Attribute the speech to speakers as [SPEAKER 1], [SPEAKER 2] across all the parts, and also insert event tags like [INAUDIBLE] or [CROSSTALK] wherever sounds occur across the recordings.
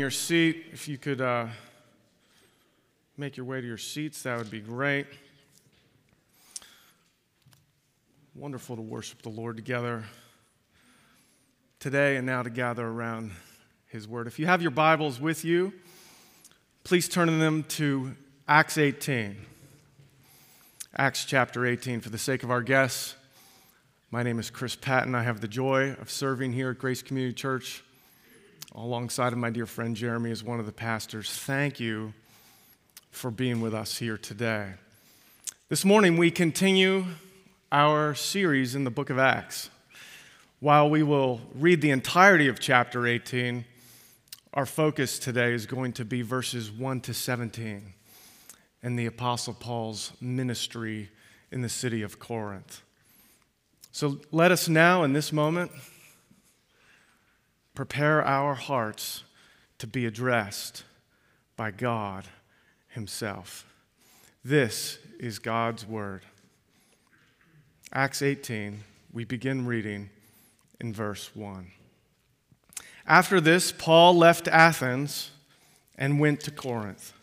[SPEAKER 1] your seat. If you could uh, make your way to your seats, that would be great. Wonderful to worship the Lord together today and now to gather around His Word. If you have your Bibles with you, please turn them to Acts 18. Acts chapter 18. For the sake of our guests, my name is Chris Patton. I have the joy of serving here at Grace Community Church alongside of my dear friend Jeremy as one of the pastors. Thank you for being with us here today. This morning, we continue our series in the book of Acts. While we will read the entirety of chapter 18, our focus today is going to be verses 1 to 17 and the Apostle Paul's ministry in the city of Corinth. So let us now, in this moment, prepare our hearts to be addressed by God Himself. This is God's Word. Acts 18, we begin reading in verse 1. After this, Paul left Athens and went to Corinth.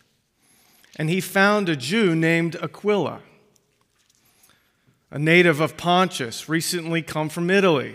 [SPEAKER 1] And he found a Jew named Aquila, a native of Pontus, recently come from Italy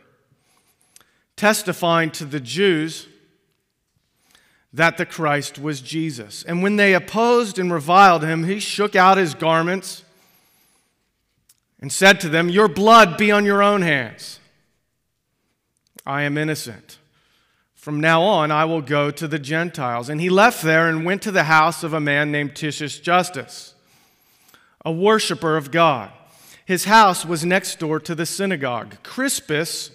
[SPEAKER 1] testifying to the Jews that the Christ was Jesus. And when they opposed and reviled him, he shook out his garments and said to them, Your blood be on your own hands. I am innocent. From now on, I will go to the Gentiles. And he left there and went to the house of a man named Titius Justus, a worshiper of God. His house was next door to the synagogue. Crispus,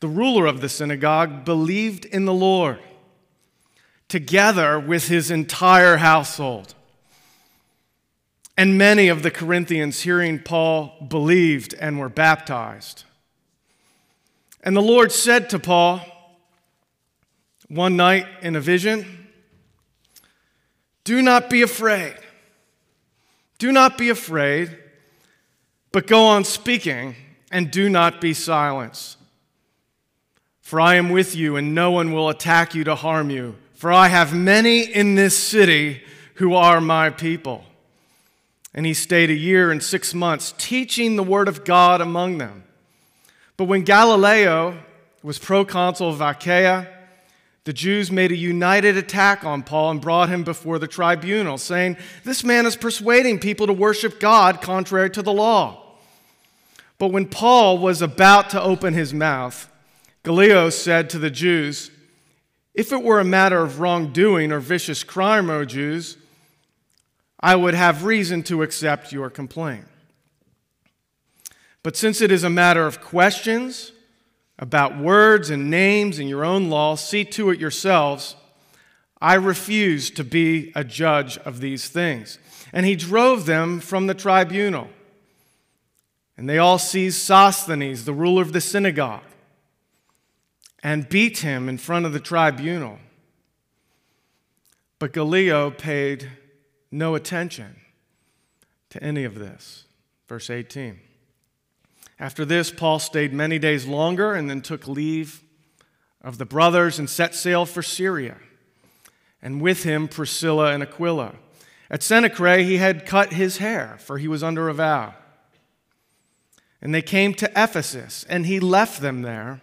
[SPEAKER 1] the ruler of the synagogue, believed in the Lord, together with his entire household. And many of the Corinthians, hearing Paul, believed and were baptized. And the Lord said to Paul one night in a vision, Do not be afraid. Do not be afraid, but go on speaking and do not be silenced. For I am with you, and no one will attack you to harm you. For I have many in this city who are my people. And he stayed a year and six months, teaching the word of God among them. But when Gallio was proconsul of Achaia, the Jews made a united attack on Paul and brought him before the tribunal, saying, This man is persuading people to worship God contrary to the law. But when Paul was about to open his mouth, Gallio said to the Jews, If it were a matter of wrongdoing or vicious crime, O Jews, I would have reason to accept your complaint. But since it is a matter of questions about words and names in your own law, see to it yourselves. I refuse to be a judge of these things. And he drove them from the tribunal. And they all seized Sosthenes, the ruler of the synagogue and beat him in front of the tribunal. But Gallio paid no attention to any of this. Verse 18. After this, Paul stayed many days longer and then took leave of the brothers and set sail for Syria, and with him Priscilla and Aquila. At Cenchreae, he had cut his hair, for he was under a vow. And they came to Ephesus, and he left them there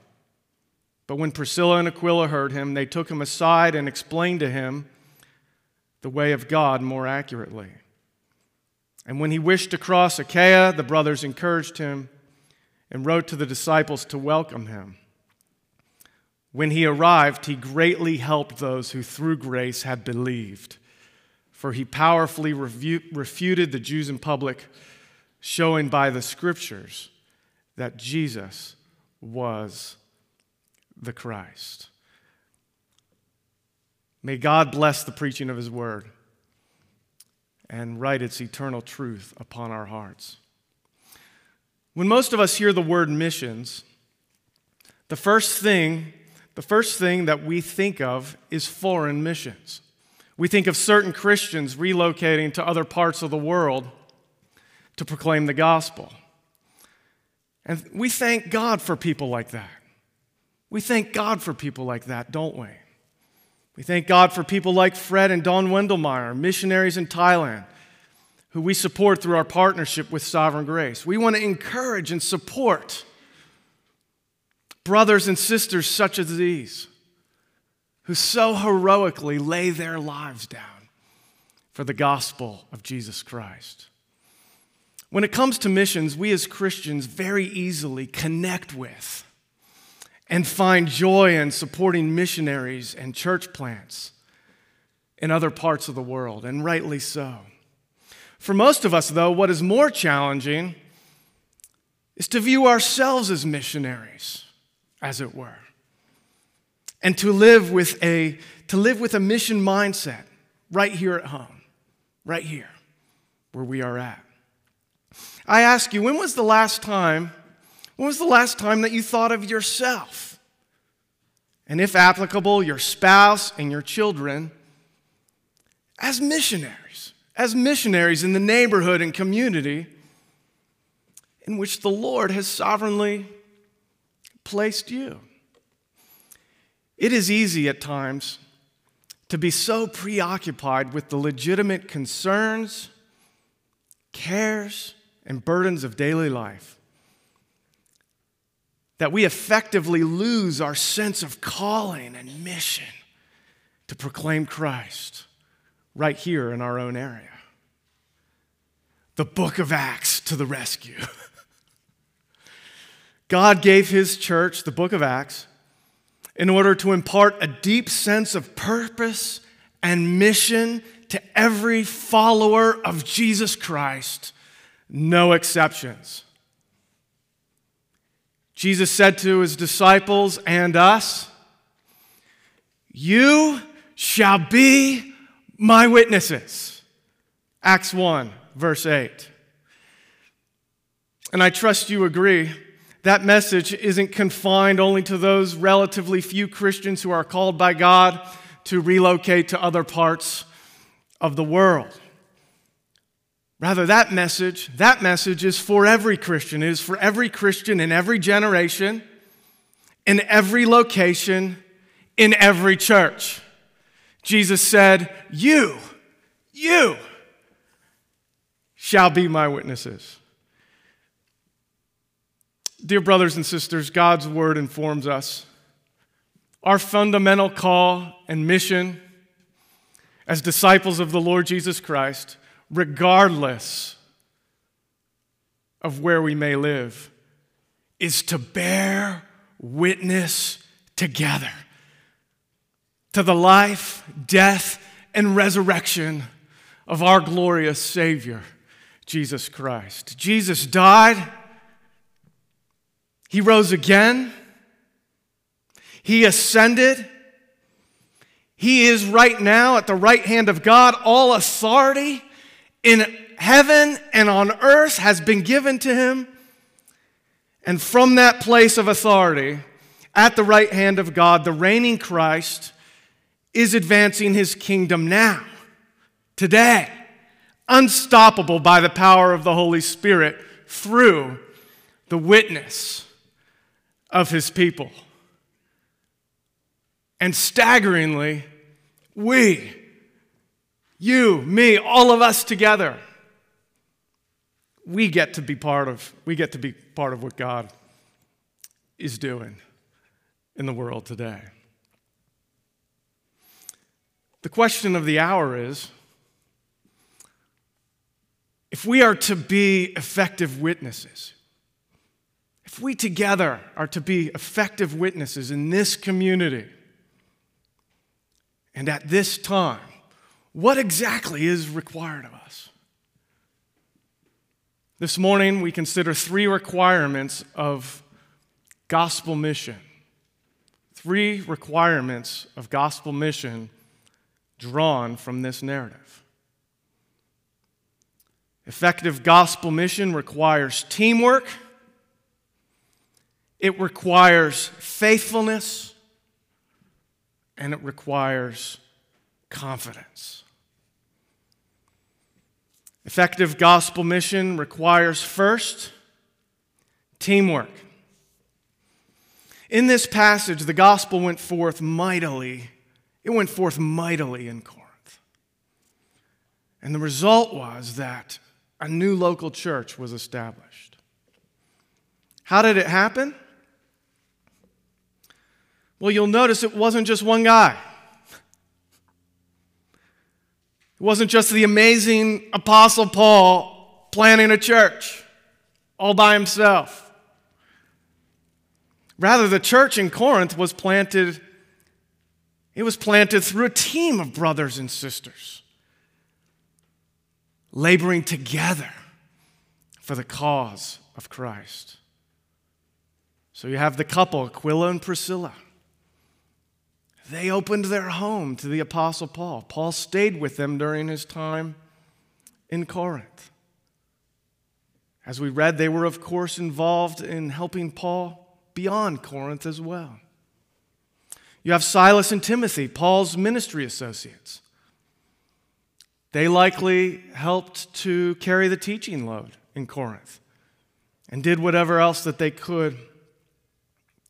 [SPEAKER 1] But when Priscilla and Aquila heard him, they took him aside and explained to him the way of God more accurately. And when he wished to cross Achaia, the brothers encouraged him and wrote to the disciples to welcome him. When he arrived, he greatly helped those who through grace had believed, for he powerfully refuted the Jews in public, showing by the scriptures that Jesus was the Christ. May God bless the preaching of his word and write its eternal truth upon our hearts. When most of us hear the word missions, the first thing, the first thing that we think of is foreign missions. We think of certain Christians relocating to other parts of the world to proclaim the gospel. And we thank God for people like that. We thank God for people like that, don't we? We thank God for people like Fred and Don Wendelmeyer, missionaries in Thailand, who we support through our partnership with Sovereign Grace. We want to encourage and support brothers and sisters such as these, who so heroically lay their lives down for the gospel of Jesus Christ. When it comes to missions, we as Christians very easily connect with and find joy in supporting missionaries and church plants in other parts of the world, and rightly so. For most of us, though, what is more challenging is to view ourselves as missionaries, as it were, and to live with a, to live with a mission mindset right here at home, right here where we are at. I ask you, when was the last time, when was the last time that you thought of yourself? And if applicable, your spouse and your children as missionaries, as missionaries in the neighborhood and community in which the Lord has sovereignly placed you. It is easy at times to be so preoccupied with the legitimate concerns, cares, and burdens of daily life that we effectively lose our sense of calling and mission to proclaim Christ right here in our own area. The book of Acts to the rescue. [LAUGHS] God gave his church the book of Acts in order to impart a deep sense of purpose and mission to every follower of Jesus Christ no exceptions. Jesus said to his disciples and us, You shall be my witnesses. Acts 1, verse 8. And I trust you agree that message isn't confined only to those relatively few Christians who are called by God to relocate to other parts of the world. Rather, that message, that message is for every Christian. It is for every Christian in every generation, in every location, in every church. Jesus said, You, you shall be my witnesses. Dear brothers and sisters, God's word informs us. Our fundamental call and mission as disciples of the Lord Jesus Christ regardless of where we may live, is to bear witness together to the life, death, and resurrection of our glorious Savior, Jesus Christ. Jesus died, He rose again, He ascended. He is right now at the right hand of God. All authority in heaven and on earth has been given to him. And from that place of authority, at the right hand of God, the reigning Christ is advancing his kingdom now, today, unstoppable by the power of the Holy Spirit through the witness of his people. And staggeringly, we, you, me, all of us together, we get to be part of we get to be part of what God is doing in the world today. The question of the hour is if we are to be effective witnesses, if we together are to be effective witnesses in this community and at this time, what exactly is required of us? This morning, we consider three requirements of gospel mission. Three requirements of gospel mission drawn from this narrative. Effective gospel mission requires teamwork, it requires faithfulness, and it requires confidence. Effective gospel mission requires first teamwork. In this passage, the gospel went forth mightily. It went forth mightily in Corinth. And the result was that a new local church was established. How did it happen? Well, you'll notice it wasn't just one guy. It wasn't just the amazing Apostle Paul planning a church all by himself. Rather, the church in Corinth was planted, it was planted through a team of brothers and sisters laboring together for the cause of Christ. So you have the couple, Aquila and Priscilla. They opened their home to the Apostle Paul. Paul stayed with them during his time in Corinth. As we read, they were, of course, involved in helping Paul beyond Corinth as well. You have Silas and Timothy, Paul's ministry associates. They likely helped to carry the teaching load in Corinth and did whatever else that they could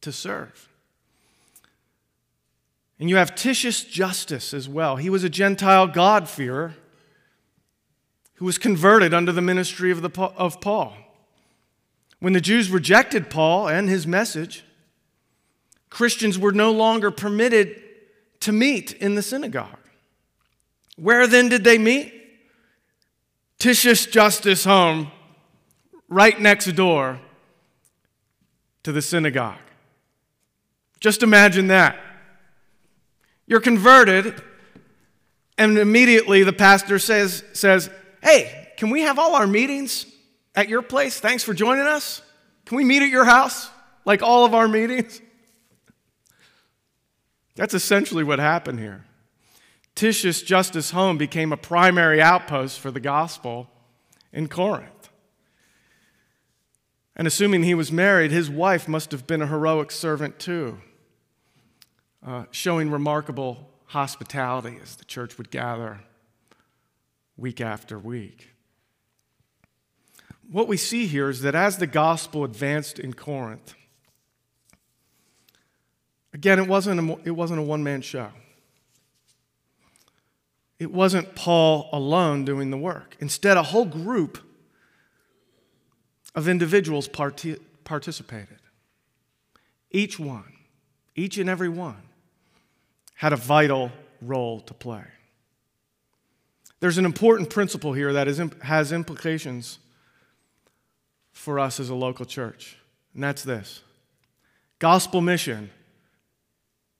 [SPEAKER 1] to serve. And you have Titius Justus as well. He was a Gentile God-fearer who was converted under the ministry of, the, of Paul. When the Jews rejected Paul and his message, Christians were no longer permitted to meet in the synagogue. Where then did they meet? Titius Justus' home, right next door to the synagogue. Just imagine that. You're converted, and immediately the pastor says, says, Hey, can we have all our meetings at your place? Thanks for joining us. Can we meet at your house? Like all of our meetings? That's essentially what happened here. Titius Justus' home became a primary outpost for the gospel in Corinth. And assuming he was married, his wife must have been a heroic servant too. Uh, showing remarkable hospitality as the church would gather week after week. What we see here is that as the gospel advanced in Corinth, again, it wasn't a, it wasn't a one man show. It wasn't Paul alone doing the work. Instead, a whole group of individuals participated. Each one, each and every one, had a vital role to play. There's an important principle here that is, has implications for us as a local church, and that's this gospel mission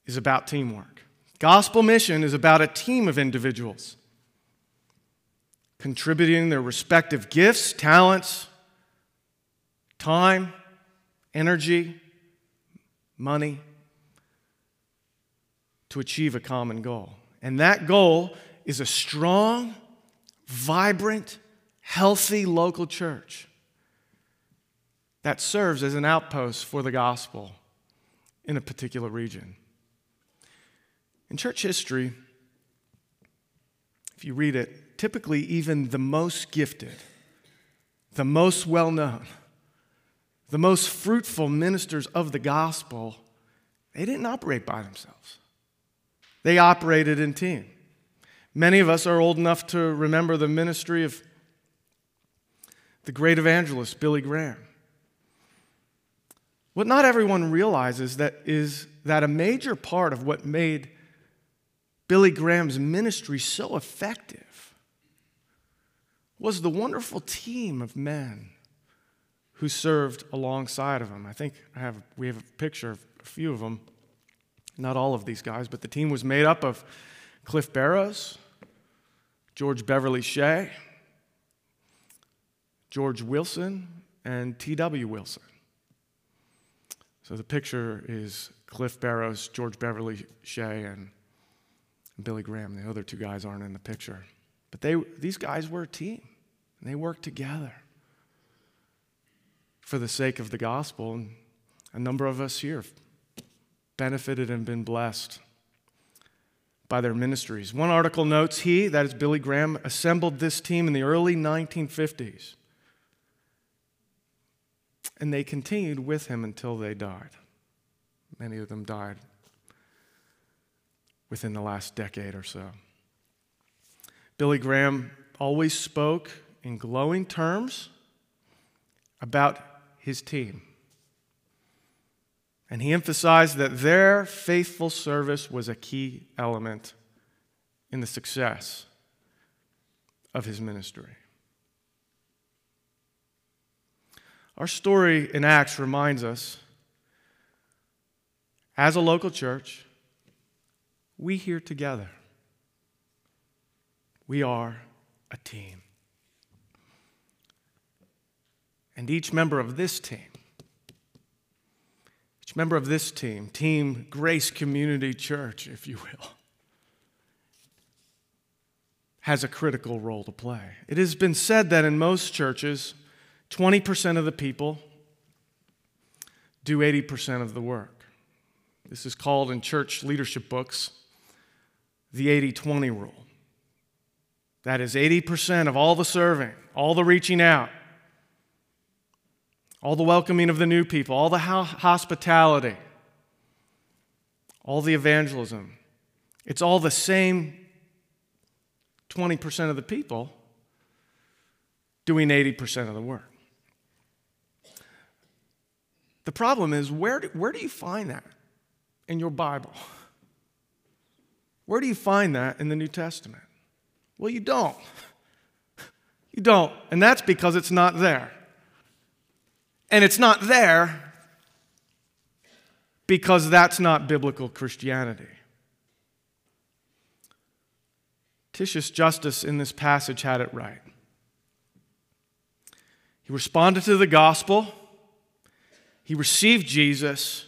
[SPEAKER 1] is about teamwork. Gospel mission is about a team of individuals contributing their respective gifts, talents, time, energy, money, to achieve a common goal. And that goal is a strong, vibrant, healthy local church that serves as an outpost for the gospel in a particular region. In church history, if you read it, typically even the most gifted, the most well known, the most fruitful ministers of the gospel, they didn't operate by themselves. They operated in team. Many of us are old enough to remember the ministry of the great evangelist Billy Graham. What not everyone realizes that is that a major part of what made Billy Graham's ministry so effective was the wonderful team of men who served alongside of him. I think I have, we have a picture of a few of them, not all of these guys, but the team was made up of Cliff Barrows, George Beverly Shea, George Wilson, and T.W. Wilson. So the picture is Cliff Barrows, George Beverly Shea, and Billy Graham. The other two guys aren't in the picture. But they, these guys were a team, and they worked together for the sake of the gospel. And a number of us here benefited and been blessed by their ministries. One article notes he, that is Billy Graham, assembled this team in the early 1950s and they continued with him until they died. Many of them died within the last decade or so. Billy Graham always spoke in glowing terms about his team. And he emphasized that their faithful service was a key element in the success of his ministry. Our story in Acts reminds us as a local church, we here together. We are a team. And each member of this team, member of this team, Team Grace Community Church, if you will, has a critical role to play. It has been said that in most churches, 20% of the people do 80% of the work. This is called in church leadership books the 80 20 rule. That is 80% of all the serving, all the reaching out, all the welcoming of the new people, all the hospitality, all the evangelism. It's all the same 20% of the people doing 80% of the work. The problem is, where do, where do you find that in your Bible? Where do you find that in the New Testament? Well, you don't. You don't. And that's because it's not there. And it's not there because that's not biblical Christianity. Titius Justus in this passage had it right. He responded to the gospel he received Jesus,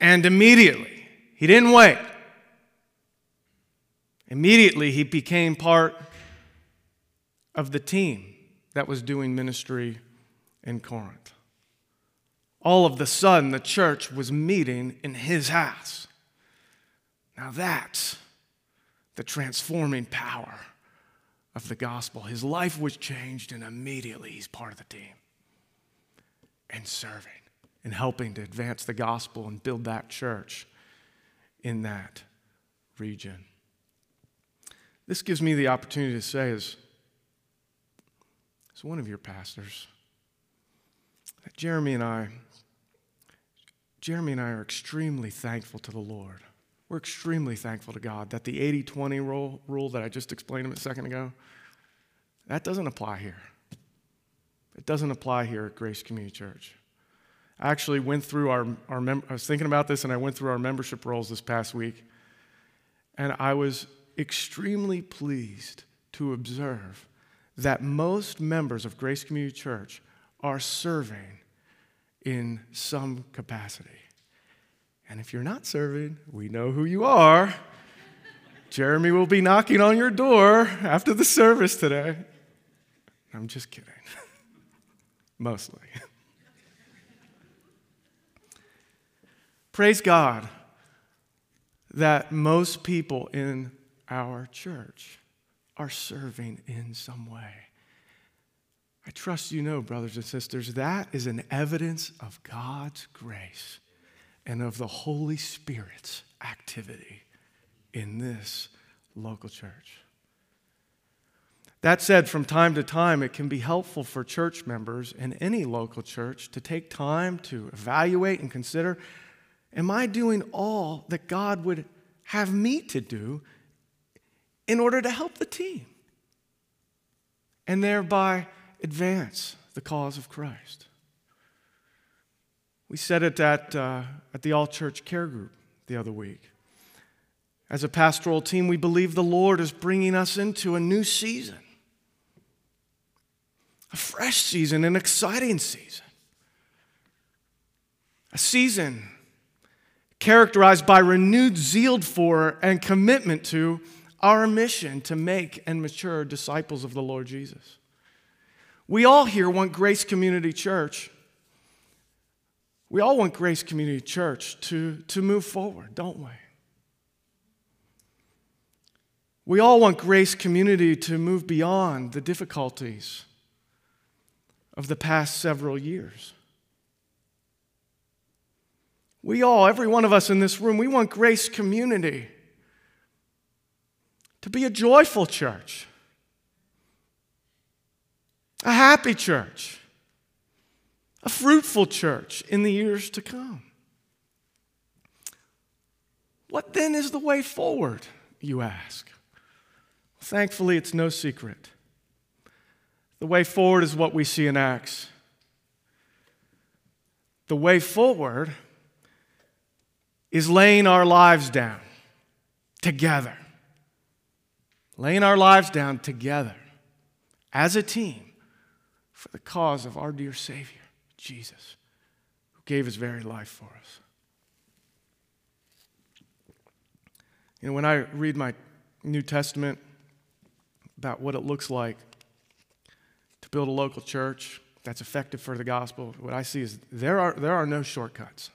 [SPEAKER 1] and immediately, he didn't wait. Immediately, he became part of the team that was doing ministry in Corinth. All of the sudden, the church was meeting in his house. Now, that's the transforming power of the gospel. His life was changed, and immediately he's part of the team and serving and helping to advance the gospel and build that church in that region. This gives me the opportunity to say, as, as one of your pastors, Jeremy and I, Jeremy and I are extremely thankful to the Lord. We're extremely thankful to God that the 80 20 rule, rule that I just explained a second ago, that doesn't apply here. It doesn't apply here at Grace Community Church. I actually went through our, our mem- I was thinking about this and I went through our membership rolls this past week. And I was extremely pleased to observe that most members of Grace Community Church are serving in some capacity. And if you're not serving, we know who you are. Jeremy will be knocking on your door after the service today. I'm just kidding [LAUGHS] mostly. [LAUGHS] Praise God that most people in our church are serving in some way. I trust you know, brothers and sisters, that is an evidence of God's grace and of the Holy Spirit's activity in this local church. That said, from time to time, it can be helpful for church members in any local church to take time to evaluate and consider Am I doing all that God would have me to do in order to help the team and thereby advance the cause of Christ? We said it at, uh, at the All Church Care Group the other week. As a pastoral team, we believe the Lord is bringing us into a new season, a fresh season, an exciting season, a season characterized by renewed zeal for and commitment to our mission to make and mature disciples of the Lord Jesus. We all here want Grace Community Church. We all want Grace Community Church to, to move forward, don't we? We all want Grace Community to move beyond the difficulties of the past several years. We all, every one of us in this room, we want Grace Community to be a joyful church, a happy church, a fruitful church in the years to come. What then is the way forward, you ask? Thankfully, it's no secret. The way forward is what we see in Acts. The way forward is laying our lives down together. Laying our lives down together as a team for the cause of our dear Savior, Jesus, who gave his very life for us. You know, when I read my New Testament about what it looks like to build a local church that's effective for the gospel, what I see is there are, there are no shortcuts.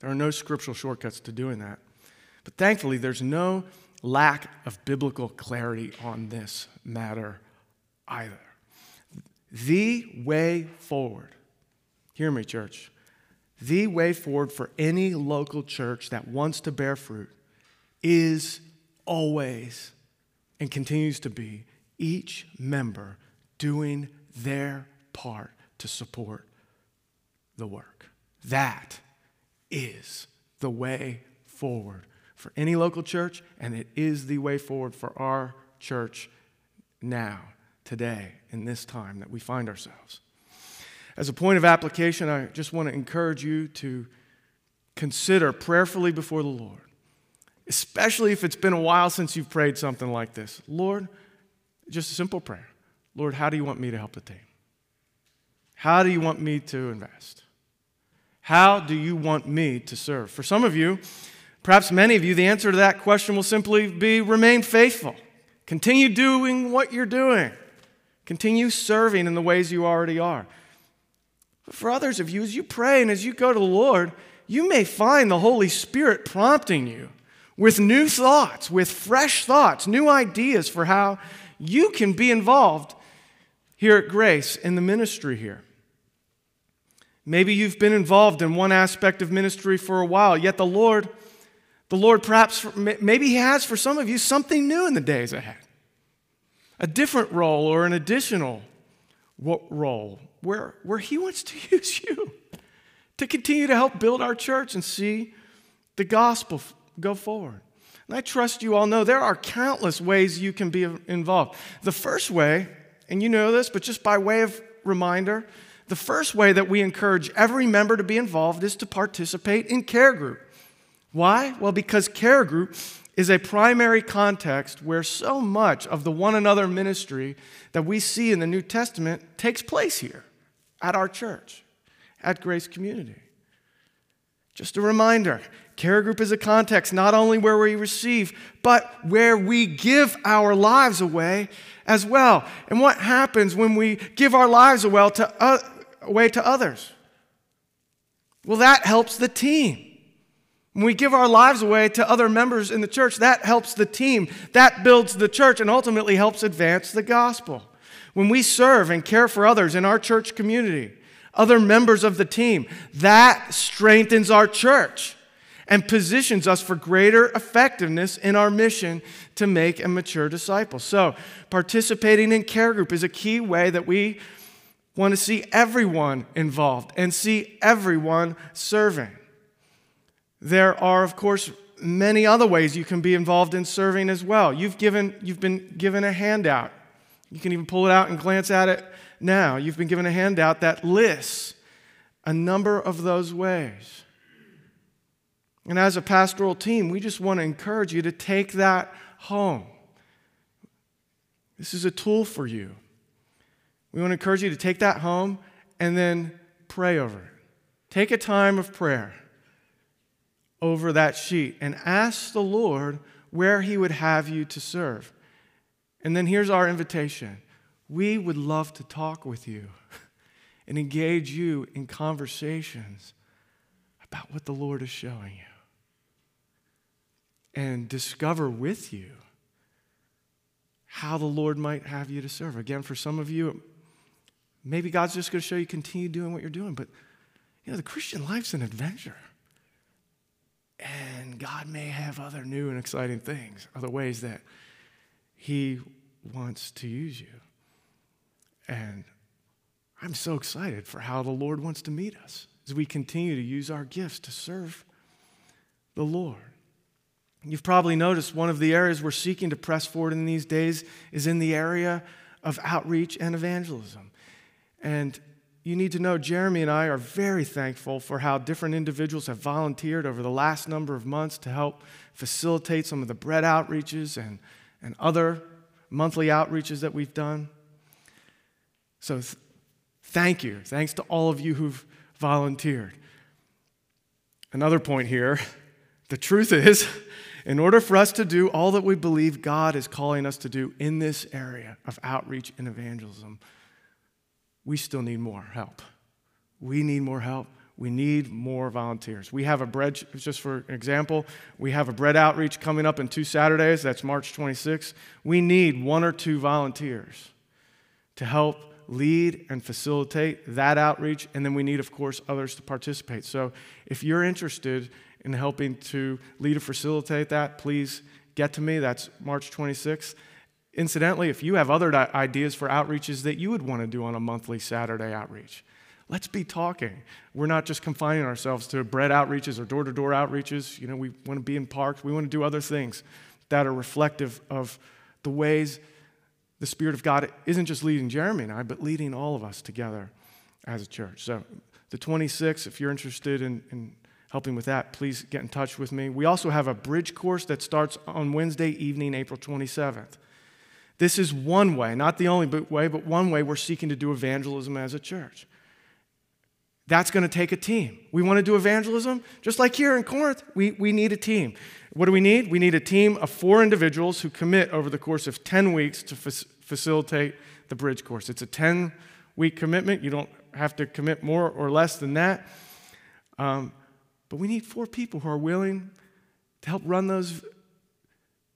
[SPEAKER 1] There are no scriptural shortcuts to doing that. But thankfully, there's no lack of biblical clarity on this matter either. The way forward, hear me, church, the way forward for any local church that wants to bear fruit is always and continues to be each member doing their part to support the work. That is the way forward for any local church, and it is the way forward for our church now, today, in this time that we find ourselves. As a point of application, I just want to encourage you to consider prayerfully before the Lord, especially if it's been a while since you've prayed something like this. Lord, just a simple prayer Lord, how do you want me to help the team? How do you want me to invest? How do you want me to serve? For some of you, perhaps many of you, the answer to that question will simply be remain faithful. Continue doing what you're doing. Continue serving in the ways you already are. But for others of you, as you pray and as you go to the Lord, you may find the Holy Spirit prompting you with new thoughts, with fresh thoughts, new ideas for how you can be involved here at Grace in the ministry here. Maybe you've been involved in one aspect of ministry for a while, yet the Lord, the Lord perhaps, maybe He has for some of you something new in the days ahead. A different role or an additional role where, where He wants to [LAUGHS] use you to continue to help build our church and see the gospel go forward. And I trust you all know there are countless ways you can be involved. The first way, and you know this, but just by way of reminder, the first way that we encourage every member to be involved is to participate in care group. Why? Well, because care group is a primary context where so much of the one another ministry that we see in the New Testament takes place here at our church, at Grace Community. Just a reminder care group is a context not only where we receive, but where we give our lives away as well. And what happens when we give our lives away to, uh, away to others? Well, that helps the team. When we give our lives away to other members in the church, that helps the team, that builds the church, and ultimately helps advance the gospel. When we serve and care for others in our church community, other members of the team, that strengthens our church and positions us for greater effectiveness in our mission to make and mature disciples. So, participating in care group is a key way that we want to see everyone involved and see everyone serving. There are, of course, many other ways you can be involved in serving as well. You've, given, you've been given a handout. You can even pull it out and glance at it now. You've been given a handout that lists a number of those ways. And as a pastoral team, we just want to encourage you to take that home. This is a tool for you. We want to encourage you to take that home and then pray over it. Take a time of prayer over that sheet and ask the Lord where He would have you to serve. And then here's our invitation we would love to talk with you [LAUGHS] and engage you in conversations about what the Lord is showing you and discover with you how the Lord might have you to serve. Again, for some of you, maybe God's just going to show you continue doing what you're doing, but you know, the Christian life's an adventure. And God may have other new and exciting things, other ways that He wants to use you. And I'm so excited for how the Lord wants to meet us as we continue to use our gifts to serve the Lord. You've probably noticed one of the areas we're seeking to press forward in these days is in the area of outreach and evangelism. And you need to know Jeremy and I are very thankful for how different individuals have volunteered over the last number of months to help facilitate some of the bread outreaches and, and other monthly outreaches that we've done. So, th- thank you. Thanks to all of you who've volunteered. Another point here [LAUGHS] the truth is, in order for us to do all that we believe God is calling us to do in this area of outreach and evangelism, we still need more help. We need more help. We need more volunteers. We have a bread, just for example, we have a bread outreach coming up in two Saturdays. That's March 26th. We need one or two volunteers to help lead and facilitate that outreach. And then we need, of course, others to participate. So if you're interested in helping to lead or facilitate that, please get to me. That's March 26th. Incidentally, if you have other ideas for outreaches that you would want to do on a monthly Saturday outreach, let's be talking. We're not just confining ourselves to bread outreaches or door to door outreaches. You know, we want to be in parks, we want to do other things that are reflective of the ways the Spirit of God isn't just leading Jeremy and I, but leading all of us together as a church. So, the 26th, if you're interested in, in helping with that, please get in touch with me. We also have a bridge course that starts on Wednesday evening, April 27th. This is one way, not the only way, but one way we're seeking to do evangelism as a church. That's going to take a team. We want to do evangelism, just like here in Corinth, we, we need a team. What do we need? We need a team of four individuals who commit over the course of 10 weeks to fa- facilitate the bridge course. It's a 10 week commitment. You don't have to commit more or less than that. Um, but we need four people who are willing to help run those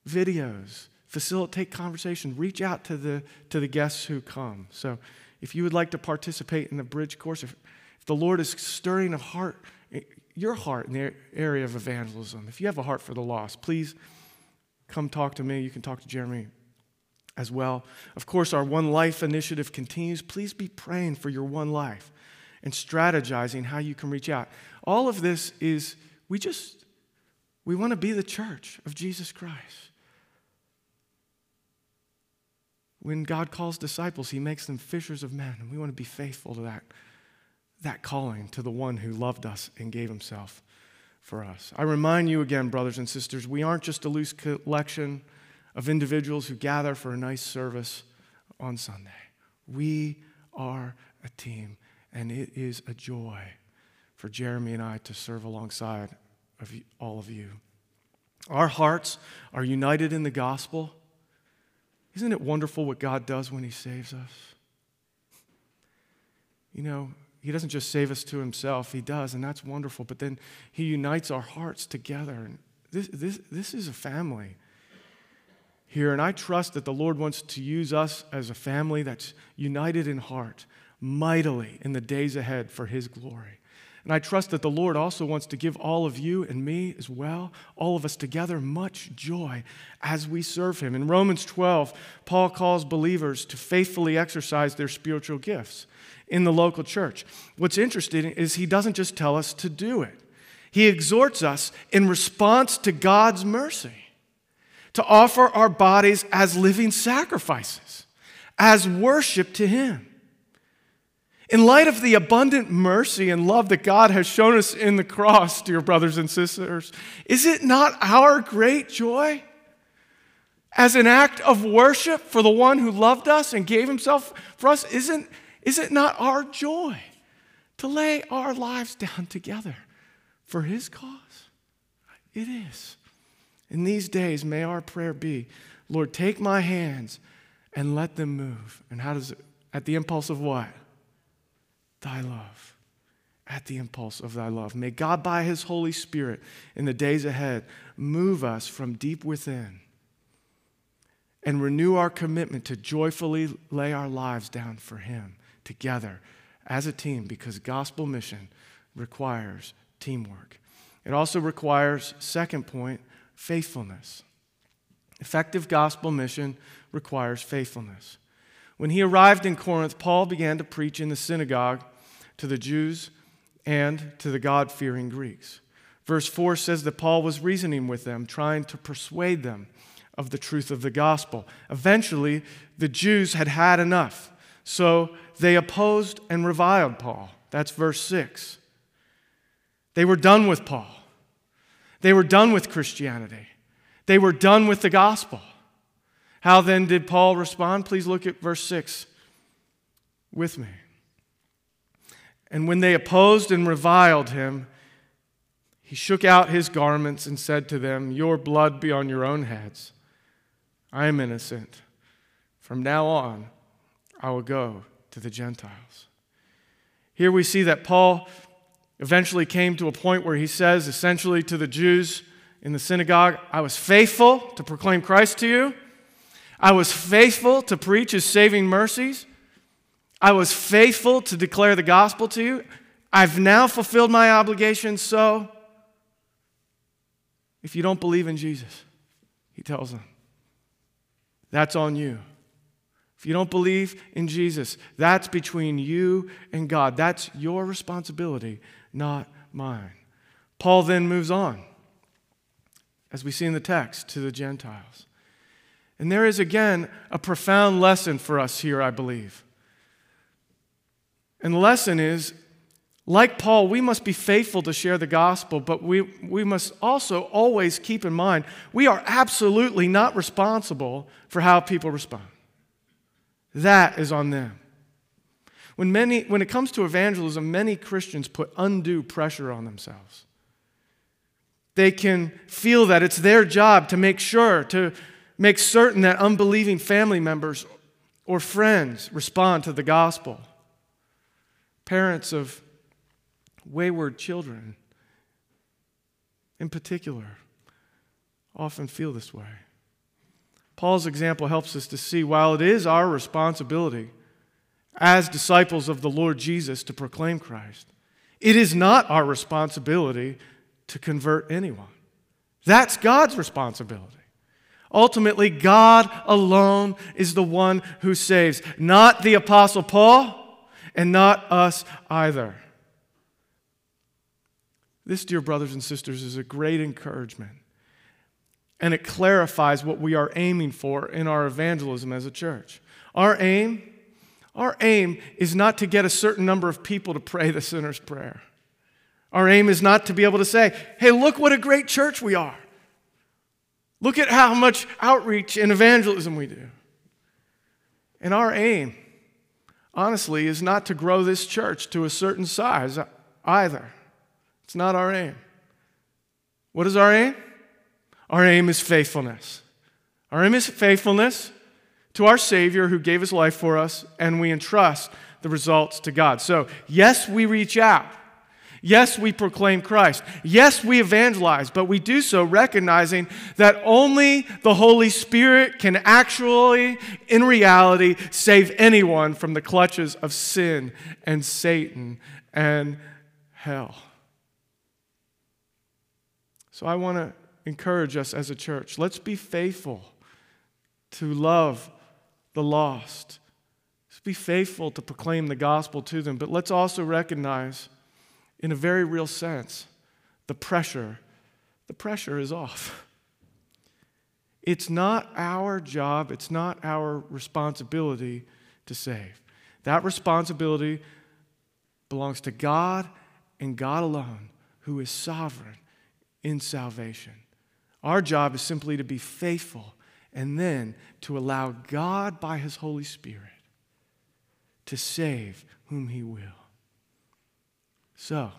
[SPEAKER 1] videos, facilitate conversation, reach out to the, to the guests who come. So if you would like to participate in the bridge course, if, if the Lord is stirring a heart, eh, your heart in the area of evangelism, if you have a heart for the lost, please come talk to me. You can talk to Jeremy as well. Of course, our One Life initiative continues. Please be praying for your One Life and strategizing how you can reach out. All of this is, we just, we want to be the church of Jesus Christ. When God calls disciples, he makes them fishers of men, and we want to be faithful to that, that calling to the one who loved us and gave himself for us. I remind you again, brothers and sisters, we aren't just a loose collection of individuals who gather for a nice service on Sunday. We are a team, and it is a joy for Jeremy and I to serve alongside of all of you. Our hearts are united in the gospel isn't it wonderful what God does when He saves us? You know, he doesn't just save us to himself, he does, and that's wonderful, but then he unites our hearts together. And this, this, this is a family here, and I trust that the Lord wants to use us as a family that's united in heart mightily in the days ahead for his glory. And I trust that the Lord also wants to give all of you and me as well, all of us together, much joy as we serve Him. In Romans 12, Paul calls believers to faithfully exercise their spiritual gifts in the local church. What's interesting is he doesn't just tell us to do it, he exhorts us in response to God's mercy to offer our bodies as living sacrifices, as worship to Him. In light of the abundant mercy and love that God has shown us in the cross, dear brothers and sisters, is it not our great joy? As an act of worship for the one who loved us and gave himself for us, isn't, is it not our joy to lay our lives down together for his cause? It is. In these days, may our prayer be Lord, take my hands and let them move. And how does it? At the impulse of what? Thy love, at the impulse of thy love. May God, by his Holy Spirit, in the days ahead, move us from deep within and renew our commitment to joyfully lay our lives down for him together as a team because gospel mission requires teamwork. It also requires, second point, faithfulness. Effective gospel mission requires faithfulness. When he arrived in Corinth, Paul began to preach in the synagogue to the Jews and to the God fearing Greeks. Verse 4 says that Paul was reasoning with them, trying to persuade them of the truth of the gospel. Eventually, the Jews had had enough, so they opposed and reviled Paul. That's verse 6. They were done with Paul, they were done with Christianity, they were done with the gospel. How then did Paul respond? Please look at verse 6 with me. And when they opposed and reviled him, he shook out his garments and said to them, Your blood be on your own heads. I am innocent. From now on, I will go to the Gentiles. Here we see that Paul eventually came to a point where he says, essentially, to the Jews in the synagogue, I was faithful to proclaim Christ to you. I was faithful to preach his saving mercies. I was faithful to declare the gospel to you. I've now fulfilled my obligation, so if you don't believe in Jesus, he tells them, that's on you. If you don't believe in Jesus, that's between you and God. That's your responsibility, not mine. Paul then moves on, as we see in the text, to the Gentiles. And there is again a profound lesson for us here, I believe. And the lesson is like Paul, we must be faithful to share the gospel, but we, we must also always keep in mind we are absolutely not responsible for how people respond. That is on them. When, many, when it comes to evangelism, many Christians put undue pressure on themselves. They can feel that it's their job to make sure, to make certain that unbelieving family members or friends respond to the gospel. Parents of wayward children, in particular, often feel this way. Paul's example helps us to see while it is our responsibility as disciples of the Lord Jesus to proclaim Christ, it is not our responsibility to convert anyone. That's God's responsibility. Ultimately, God alone is the one who saves, not the Apostle Paul and not us either. This, dear brothers and sisters, is a great encouragement. And it clarifies what we are aiming for in our evangelism as a church. Our aim, our aim is not to get a certain number of people to pray the sinner's prayer. Our aim is not to be able to say, hey, look what a great church we are. Look at how much outreach and evangelism we do. And our aim, honestly, is not to grow this church to a certain size either. It's not our aim. What is our aim? Our aim is faithfulness. Our aim is faithfulness to our Savior who gave his life for us, and we entrust the results to God. So, yes, we reach out. Yes, we proclaim Christ. Yes, we evangelize, but we do so recognizing that only the Holy Spirit can actually, in reality, save anyone from the clutches of sin and Satan and hell. So I want to encourage us as a church let's be faithful to love the lost. Let's be faithful to proclaim the gospel to them, but let's also recognize in a very real sense, the pressure, the pressure is off. It's not our job, it's not our responsibility to save. That responsibility belongs to God and God alone, who is sovereign in salvation. Our job is simply to be faithful and then to allow God by His Holy Spirit to save whom He will. So,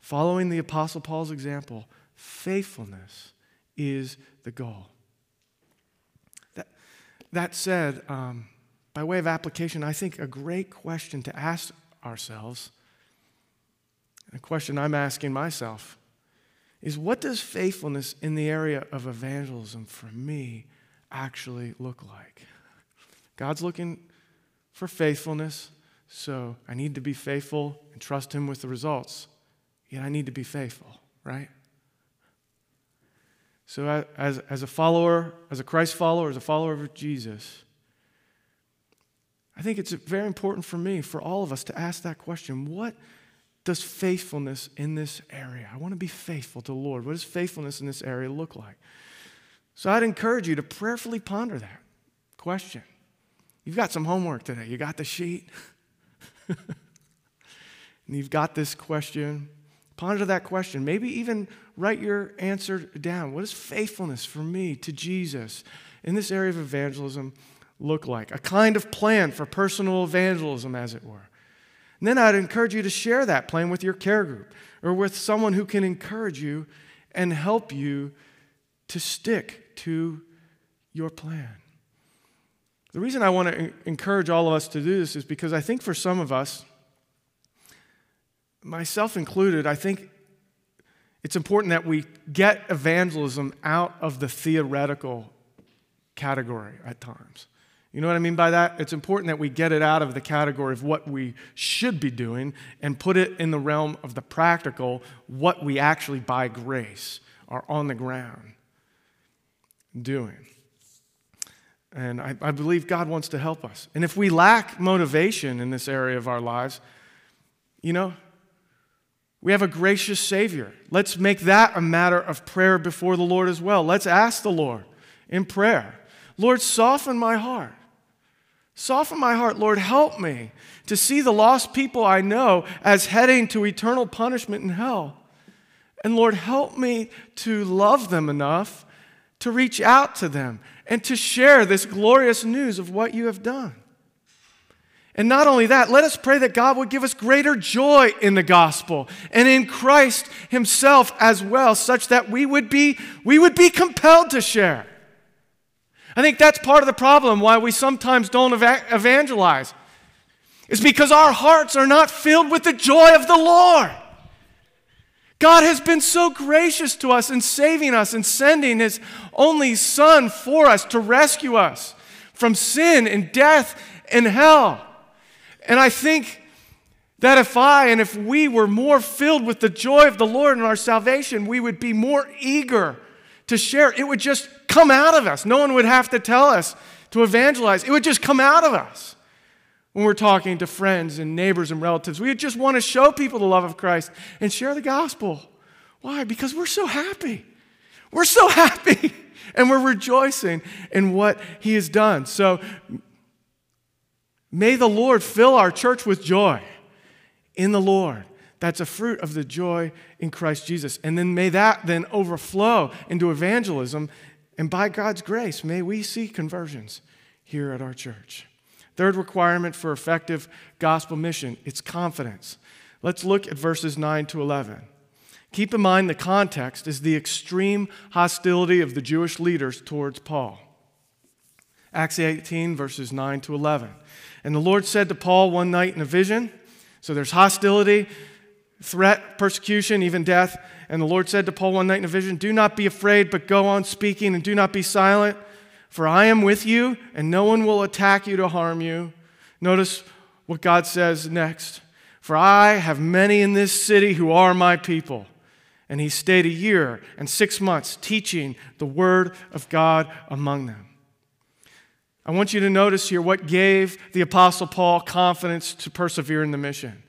[SPEAKER 1] following the Apostle Paul's example, faithfulness is the goal. That, that said, um, by way of application, I think a great question to ask ourselves, a question I'm asking myself, is what does faithfulness in the area of evangelism for me actually look like? God's looking for faithfulness. So I need to be faithful and trust Him with the results. Yet I need to be faithful, right? So, as, as a follower, as a Christ follower, as a follower of Jesus, I think it's very important for me, for all of us, to ask that question What does faithfulness in this area? I want to be faithful to the Lord. What does faithfulness in this area look like? So, I'd encourage you to prayerfully ponder that question. You've got some homework today. You got the sheet. [LAUGHS] [LAUGHS] and you've got this question, ponder that question. Maybe even write your answer down. What does faithfulness for me to Jesus in this area of evangelism look like? A kind of plan for personal evangelism, as it were. And then I'd encourage you to share that plan with your care group or with someone who can encourage you and help you to stick to your plan. The reason I want to encourage all of us to do this is because I think for some of us, myself included, I think it's important that we get evangelism out of the theoretical category at times. You know what I mean by that? It's important that we get it out of the category of what we should be doing and put it in the realm of the practical, what we actually by grace are on the ground doing. And I, I, believe God wants to help us. And if we lack motivation in this area of our lives, you know, we have a gracious Savior. Let's make that a matter of prayer before the Lord as well. Let's ask the Lord in prayer Lord, soften my heart. Soften my heart, Lord, help me to see the lost people I know as heading to eternal punishment in hell. And Lord, help me to love them enough to reach out to them and to share this glorious news of what you have done. And not only that, let us pray that God would give us greater joy in the gospel and in Christ himself as well, such that we would be, we would be compelled to share. I think that's part of the problem why we sometimes don't evangelize. Is because our hearts are not filled with the joy of the Lord. God has been so gracious to us in saving us and sending His only Son for us to rescue us from sin and death and hell. And I think that if I and if we were more filled with the joy of the Lord and our salvation, we would be more eager to share. It would just come out of us. No one would have to tell us to evangelize, it would just come out of us when we're talking to friends and neighbors and relatives. We just want to show people the love of Christ and share the gospel. Why? Because we're so happy. We're so [LAUGHS] happy and we're rejoicing in what He has done. So may the Lord fill our church with joy in the Lord. That's a fruit of the joy in Christ Jesus. And then may that then overflow into evangelism. And by God's grace, may we see conversions here at our church. Third requirement for effective gospel mission it's confidence. Let's look at verses 9 to 11. Keep in mind the context is the extreme hostility of the Jewish leaders towards Paul. Acts 18, verses 9 to 11. And the Lord said to Paul one night in a vision, so there's hostility, threat, persecution, even death. And the Lord said to Paul one night in a vision, Do not be afraid, but go on speaking and do not be silent, for I am with you, and no one will attack you to harm you. Notice what God says next. For I have many in this city who are my people. And he stayed a year and six months teaching the word of God among them. I want you to notice here what gave the Apostle Paul confidence to persevere in the mission.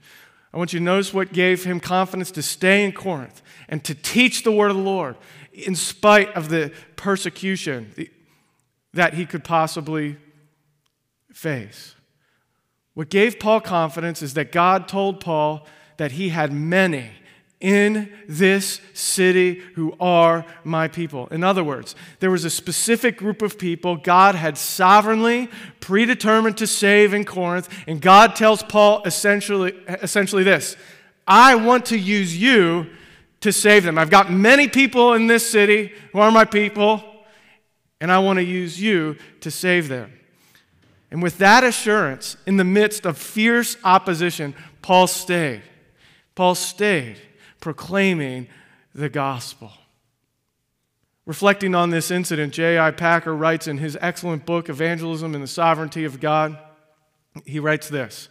[SPEAKER 1] I want you to notice what gave him confidence to stay in Corinth and to teach the word of the Lord in spite of the persecution that he could possibly face. What gave Paul confidence is that God told Paul that he had many in this city who are my people. In other words, there was a specific group of people God had sovereignly predetermined to save in Corinth, and God tells Paul essentially, essentially this I want to use you to save them. I've got many people in this city who are my people, and I want to use you to save them. And with that assurance, in the midst of fierce opposition, Paul stayed. Paul stayed proclaiming the gospel. Reflecting on this incident, J.I. Packer writes in his excellent book, Evangelism and the Sovereignty of God, he writes this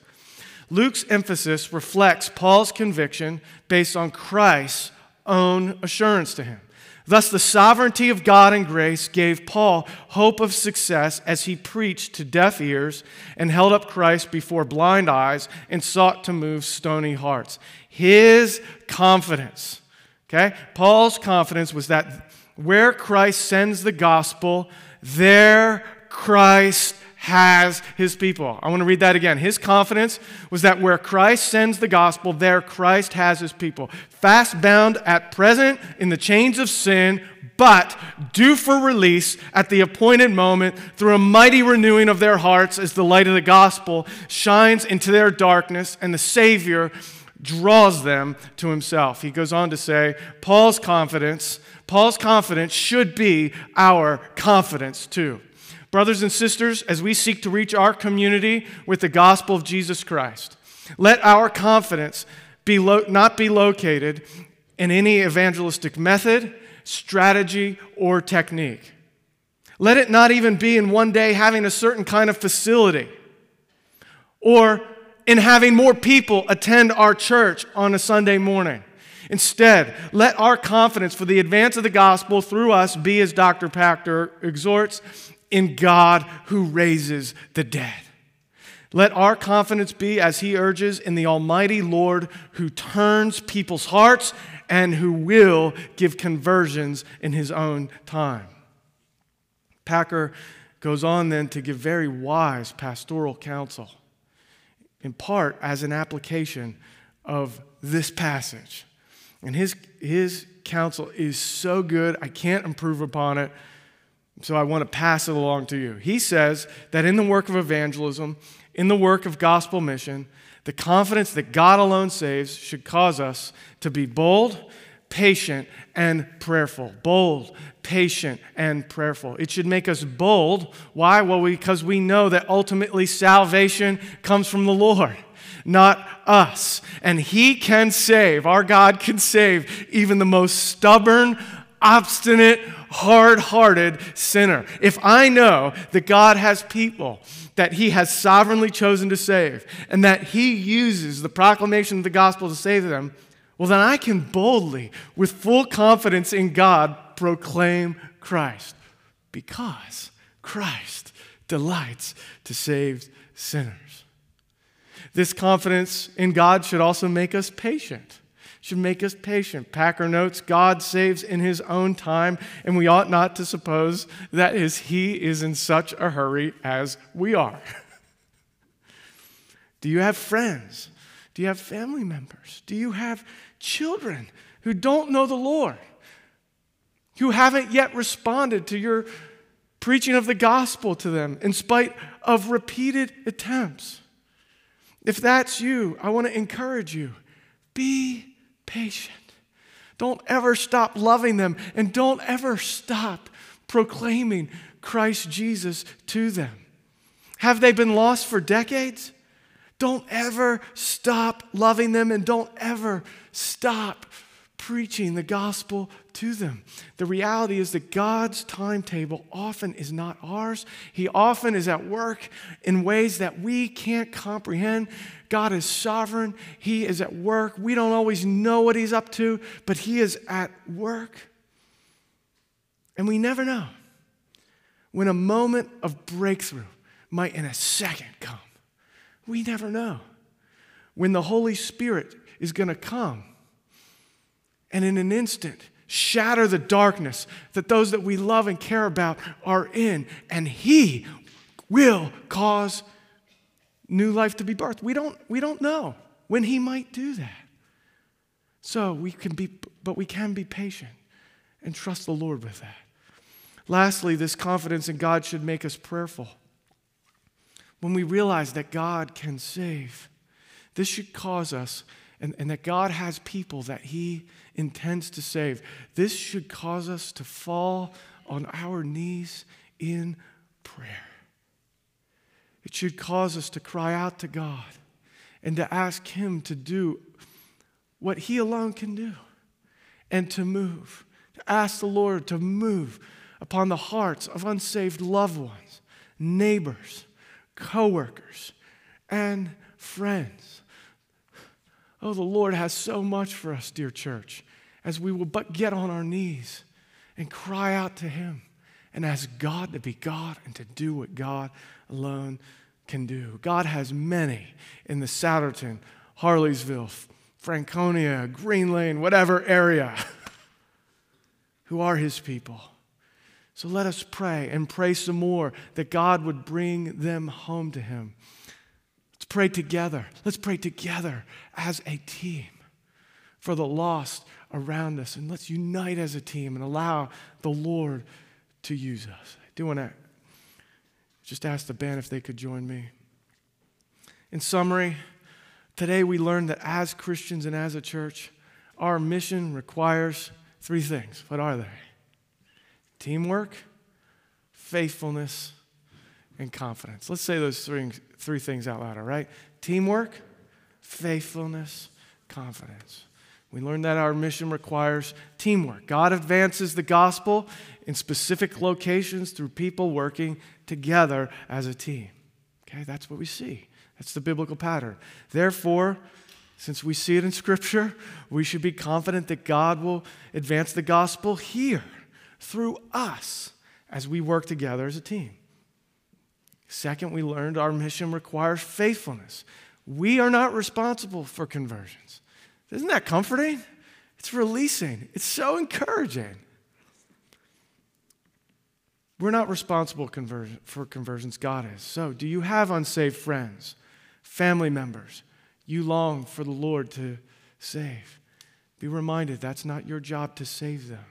[SPEAKER 1] Luke's emphasis reflects Paul's conviction based on Christ's own assurance to him. Thus, the sovereignty of God and grace gave Paul hope of success as he preached to deaf ears and held up Christ before blind eyes and sought to move stony hearts. His confidence, okay? Paul's confidence was that where Christ sends the gospel, there Christ has his people. I want to read that again. His confidence was that where Christ sends the gospel, there Christ has his people. Fast bound at present in the chains of sin, but due for release at the appointed moment through a mighty renewing of their hearts as the light of the gospel shines into their darkness and the Savior draws them to himself. He goes on to say, Paul's confidence, Paul's confidence should be our confidence too. Brothers and sisters, as we seek to reach our community with the gospel of Jesus Christ, let our confidence be lo- not be located in any evangelistic method, strategy, or technique. Let it not even be in one day having a certain kind of facility or in having more people attend our church on a Sunday morning. Instead, let our confidence for the advance of the gospel through us be, as Dr. Packer exhorts, in God who raises the dead. Let our confidence be, as he urges, in the Almighty Lord who turns people's hearts and who will give conversions in his own time. Packer goes on then to give very wise pastoral counsel, in part as an application of this passage. And his, his counsel is so good, I can't improve upon it. So I want to pass it along to you. He says that in the work of evangelism, in the work of gospel mission, the confidence that God alone saves should cause us to be bold, patient, and prayerful. Bold, patient, and prayerful. It should make us bold. Why? Well, because we know that ultimately salvation comes from the Lord not us. And He can save, our God can save even the most stubborn, obstinate, hard hearted sinner. If I know that God has people that He has sovereignly chosen to save and that He uses the proclamation of the gospel to save them, well, then I can boldly, with full confidence in God, proclaim Christ because Christ delights to save sinners. This confidence in God should also make us patient should make us patient. Packer notes God saves in his own time, and we ought not to suppose that is he is in such a hurry as we are. [LAUGHS] Do you have friends? Do you have family members? Do you have children who don't know the Lord? Who haven't yet responded to your preaching of the gospel to them in spite of repeated attempts? If that's you, I want to encourage you be patient. Don't ever stop loving them and don't ever stop proclaiming Christ Jesus to them. Have they been lost for decades? Don't ever stop loving them and don't ever stop preaching the gospel to them. The reality is that God's timetable often is not ours. He often is at work in ways that we can't comprehend. God is sovereign, He is at work. We don't always know what He's up to, but He is at work. And we never know when a moment of breakthrough might in a second come. We never know when the Holy Spirit is going to come and in an instant shatter the darkness that those that we love and care about are in, and He will cause new life to be birthed. We don't, we don't know when He might do that. So we can be, but we can be patient and trust the Lord with that. Lastly, this confidence in God should make us prayerful. When we realize that God can save, this should cause us, and, and that God has people that He intends to save. This should cause us to fall on our knees in prayer. It should cause us to cry out to God and to ask Him to do what He alone can do and to move, to ask the Lord to move upon the hearts of unsaved loved ones, neighbors, coworkers, and friends. Oh, the Lord has so much for us, dear church, as we will but get on our knees and cry out to Him and ask God to be God and to do what God alone can do. God has many in the Souderton, Harleysville, Franconia, Green Lane, whatever area, [LAUGHS] who are His people. So let us pray and pray some more that God would bring them home to Him pray together. Let's pray together as a team for the lost around us. And let's unite as a team and allow the Lord to use us. I do want to just ask the band if they could join me. In summary, today we learned that as Christians and as a church, our mission requires three things. What are they? Teamwork, faithfulness, and confidence. Let's say those three, three things out loud, all right? Teamwork, faithfulness, confidence. We learned that our mission requires teamwork. God advances the gospel in specific locations through people working together as a team. Okay, that's what we see. That's the biblical pattern. Therefore, since we see it in Scripture, we should be confident that God will advance the gospel here through us as we work together as a team. Second, we learned our mission requires faithfulness. We are not responsible for conversions. Isn't that comforting? It's releasing, it's so encouraging. We're not responsible for conversions, God is. So, do you have unsaved friends, family members you long for the Lord to save? Be reminded that's not your job to save them.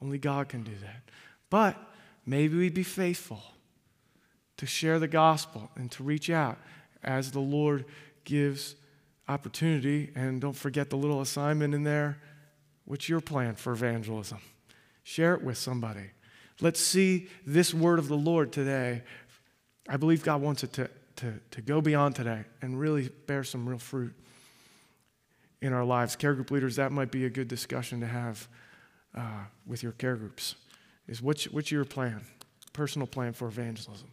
[SPEAKER 1] Only God can do that. But maybe we'd be faithful to share the gospel and to reach out as the Lord gives opportunity. And don't forget the little assignment in there. What's your plan for evangelism? Share it with somebody. Let's see this word of the Lord today. I believe God wants it to, to, to go beyond today and really bear some real fruit in our lives. Care group leaders, that might be a good discussion to have uh, with your care groups. Is what's, what's your plan, personal plan for evangelism?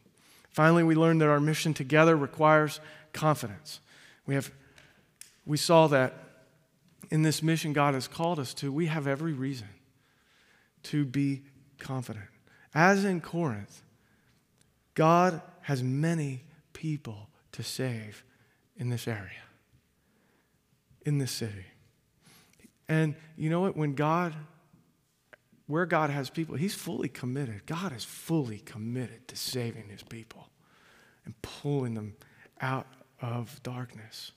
[SPEAKER 1] Finally, we learned that our mission together requires confidence. We, have, we saw that in this mission God has called us to, we have every reason to be confident. As in Corinth, God has many people to save in this area, in this city. And you know what? When God where God has people, He's fully committed. God is fully committed to saving His people and pulling them out of darkness.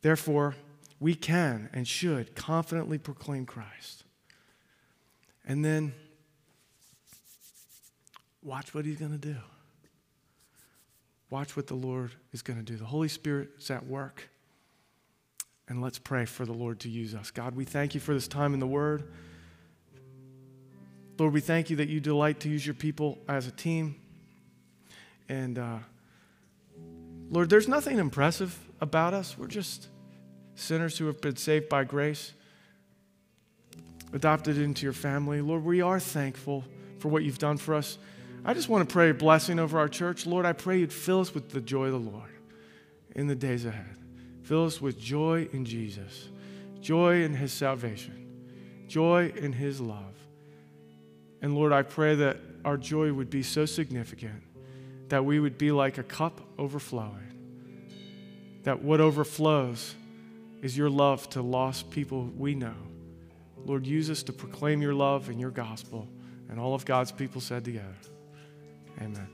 [SPEAKER 1] Therefore, we can and should confidently proclaim Christ. And then watch what He's going to do. Watch what the Lord is going to do. The Holy Spirit is at work. And let's pray for the Lord to use us. God, we thank you for this time in the Word. Lord, we thank you that you delight to use your people as a team. And uh, Lord, there's nothing impressive about us. We're just sinners who have been saved by grace, adopted into your family. Lord, we are thankful for what you've done for us. I just want to pray a blessing over our church. Lord, I pray you'd fill us with the joy of the Lord in the days ahead. Fill us with joy in Jesus, joy in his salvation, joy in his love. And Lord, I pray that our joy would be so significant that we would be like a cup overflowing, that what overflows is your love to lost people we know. Lord, use us to proclaim your love and your gospel. And all of God's people said together, Amen.